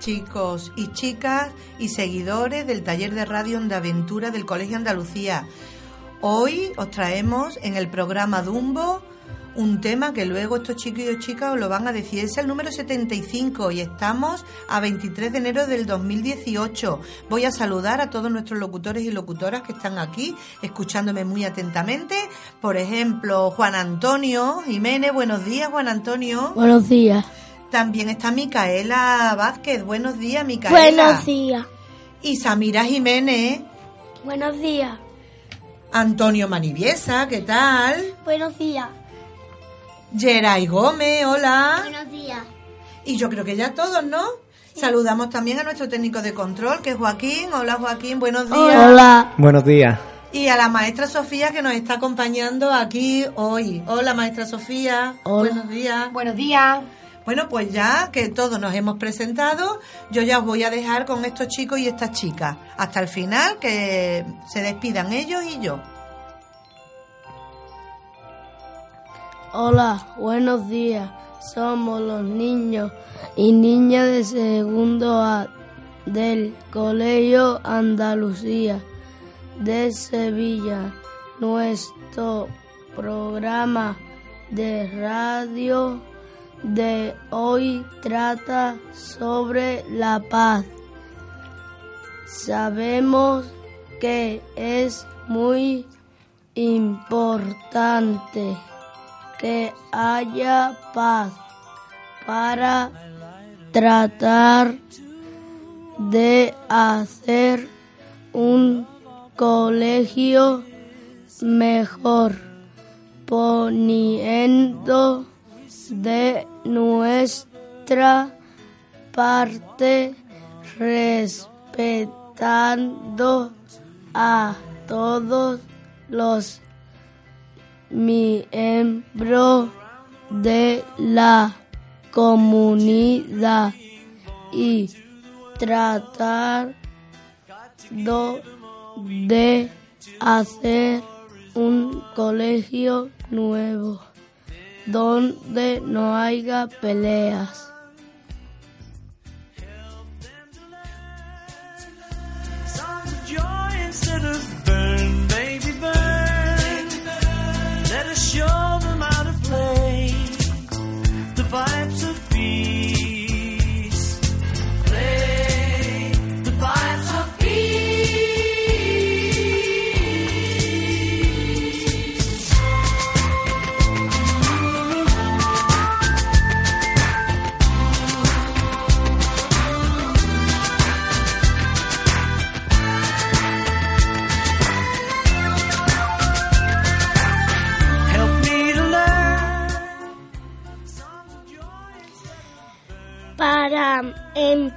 chicos y chicas y seguidores del taller de radio Onda Aventura del Colegio Andalucía. Hoy os traemos en el programa Dumbo un tema que luego estos chicos y chicas os lo van a decir. Es el número 75 y estamos a 23 de enero del 2018. Voy a saludar a todos nuestros locutores y locutoras que están aquí escuchándome muy atentamente. Por ejemplo, Juan Antonio Jiménez. Buenos días, Juan Antonio. Buenos días. También está Micaela Vázquez. Buenos días, Micaela. Buenos días. Y Samira Jiménez. Buenos días. Antonio Maniviesa, ¿qué tal? Buenos días. Geray Gómez, hola. Buenos días. Y yo creo que ya todos, ¿no? Saludamos también a nuestro técnico de control, que es Joaquín. Hola Joaquín, buenos días. Hola. Buenos días. Y a la maestra Sofía que nos está acompañando aquí hoy. Hola maestra Sofía. Hola. Buenos días. Buenos días. Bueno, pues ya que todos nos hemos presentado, yo ya os voy a dejar con estos chicos y estas chicas. Hasta el final, que se despidan ellos y yo. Hola, buenos días. Somos los niños y niñas de segundo A del Colegio Andalucía de Sevilla. Nuestro programa de radio de hoy trata sobre la paz. Sabemos que es muy importante que haya paz para tratar de hacer un colegio mejor, poniendo de nuestra parte respetando a todos los miembros de la comunidad y tratar de hacer un colegio nuevo donde no haya peleas.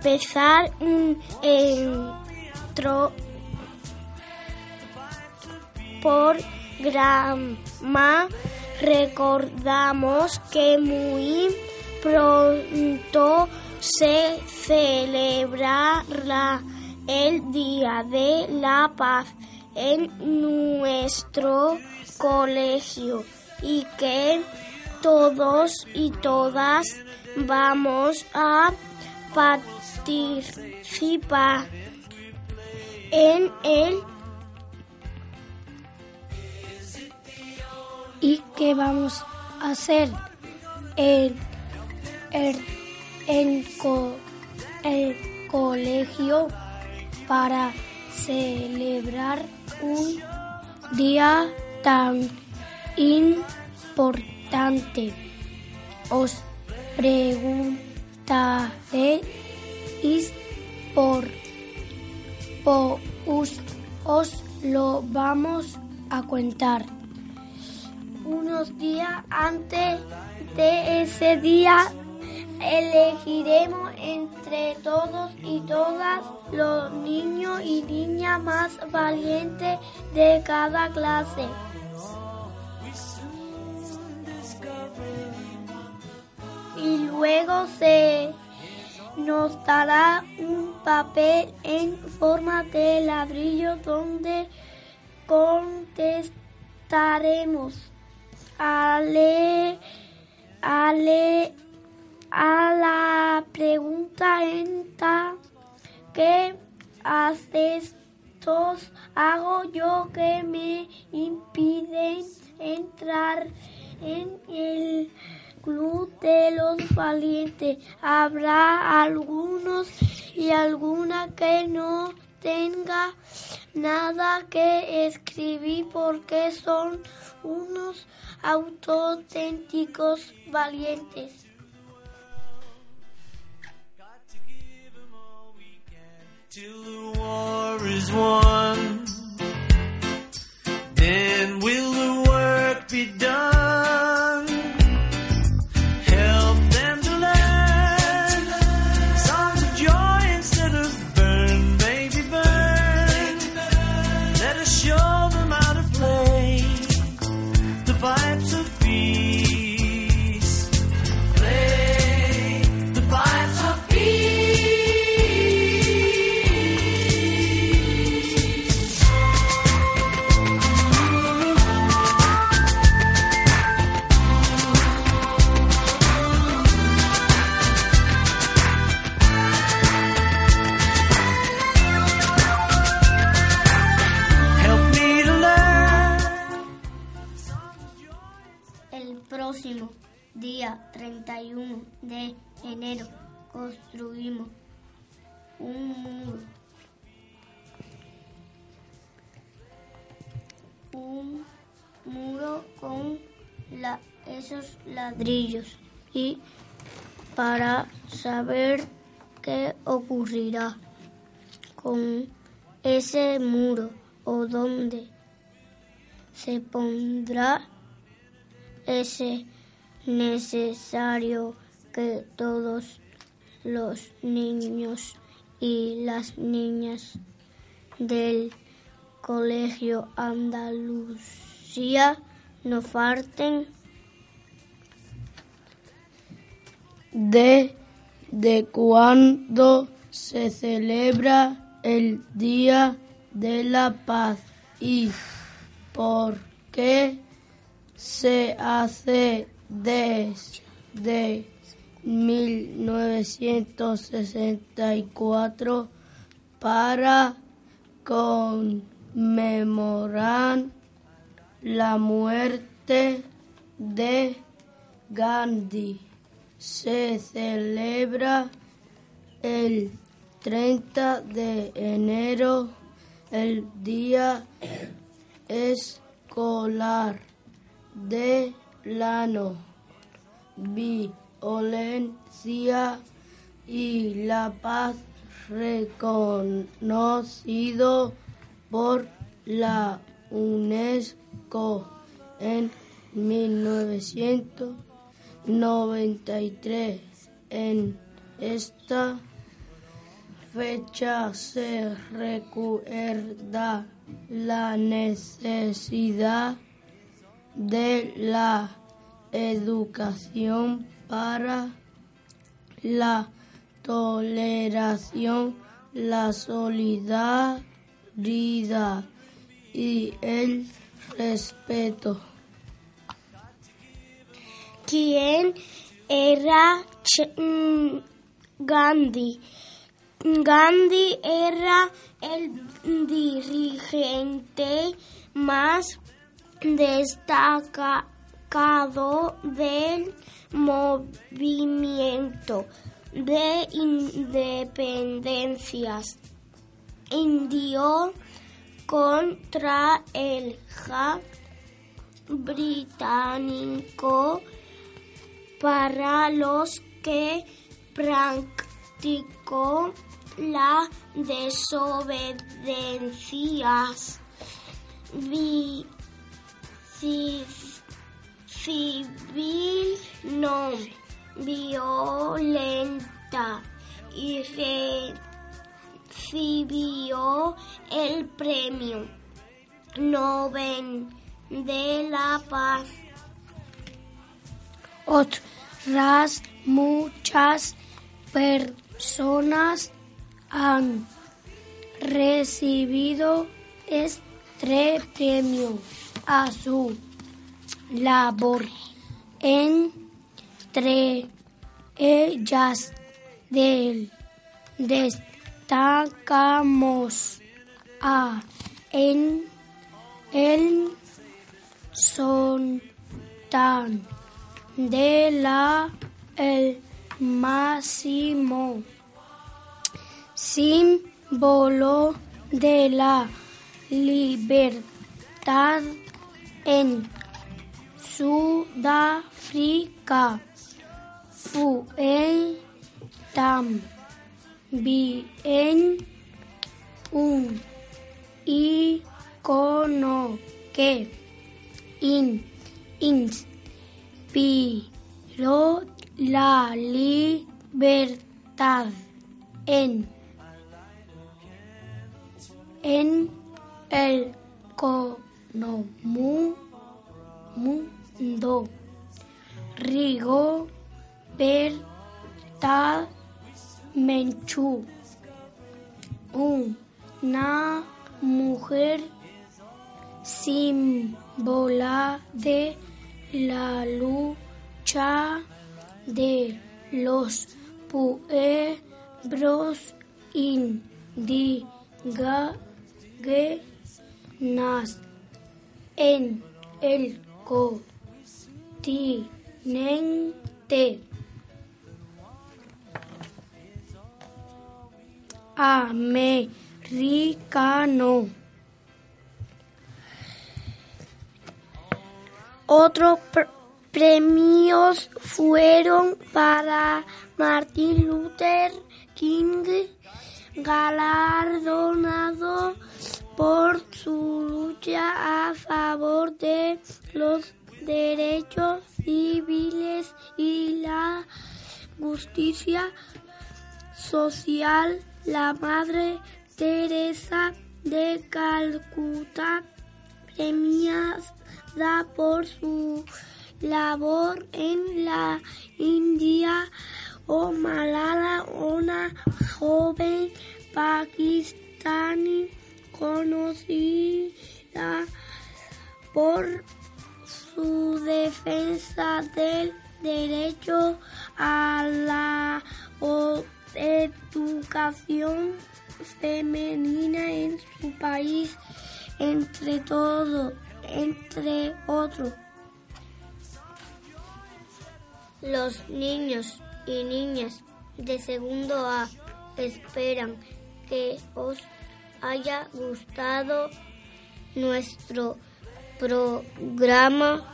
Empezar, mm, entro programa recordamos que muy pronto se celebrará el Día de la Paz en nuestro colegio y que todos y todas vamos a participar en él ¿Y qué vamos a hacer? El, el, el co- el colegio para celebrar un día tan importante. Os preguntaré por, por us- os lo vamos a contar. unos días antes de ese día elegiremos entre todos y todas los niños y niñas más valientes de cada clase. Luego se nos dará un papel en forma de ladrillo donde contestaremos. A la pregunta enta ¿qué haces tos hago yo que me impiden entrar en el de los valientes? Habrá algunos y alguna que no tenga nada que escribir porque son unos auténticos valientes. Enero construimos un muro. Un muro con esos ladrillos y para saber qué ocurrirá con ese muro o dónde se pondrá es necesario que todos los niños y las niñas del Colegio Andalucía no falten de, de cuando se celebra el Día de la Paz y por qué se hace desde 1964 para conmemorar la muerte de Gandhi. Se celebra el 30 de enero, el día escolar de la no violencia y la paz reconocido por la UNESCO en 1993. En esta fecha se recuerda la necesidad de la educación para la toleración, la solidaridad y el respeto. ¿Quién era mm, Gandhi? Gandhi era el dirigente más destacado del movimiento de independencias. Indio contra el Raj británico para los que practicó la desobediencia civil no violenta y recibió el premio Nobel de la Paz. Otras muchas personas han recibido este premio a su labor entre ellas del destacamos a en el son tan de la el máximo símbolo de la libertad en Sudáfrica fue también un icono que in, inspiró la libertad en, en el cono- mundo. Rigo Berta Menchú, una mujer símbolo de la lucha de los pueblos indígenas en el continente americano. Otros pr- premios fueron para Martin Luther King, galardonado por su lucha a favor de los derechos civiles y la justicia social, la Madre Teresa de Calcuta, premiada por su labor en la India, o Malala, una joven pakistaní conocida por su defensa del derecho a la educación femenina en su país, entre todo, entre otros. Los niños y niñas de segundo A esperan que os haya gustado nuestro programa,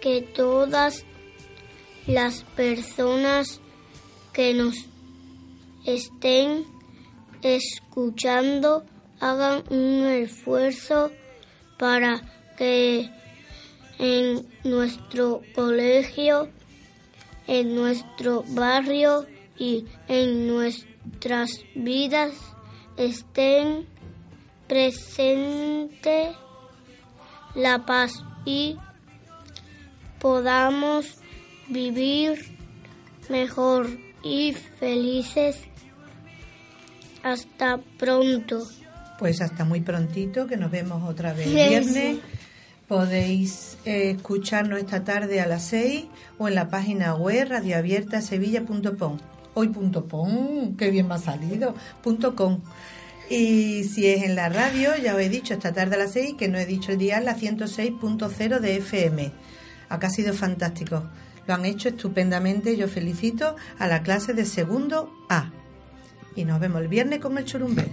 que todas las personas que nos estén escuchando hagan un esfuerzo para que en nuestro colegio, en nuestro barrio y en nuestras vidas estén presente la paz y podamos vivir mejor y felices. Hasta pronto. Pues hasta muy prontito, que nos vemos otra vez el viernes. Podéis eh, escucharnos esta tarde a las 6 o en la página web radioabiertasevilla.com. Hoy.com, qué bien me ha salido, .com. Y si es en la radio, ya os he dicho esta tarde a las 6, que no he dicho el día, la 106.0 de FM. Acá ha sido fantástico. Lo han hecho estupendamente. Yo felicito a la clase de segundo A. Y nos vemos el viernes con el churumbel.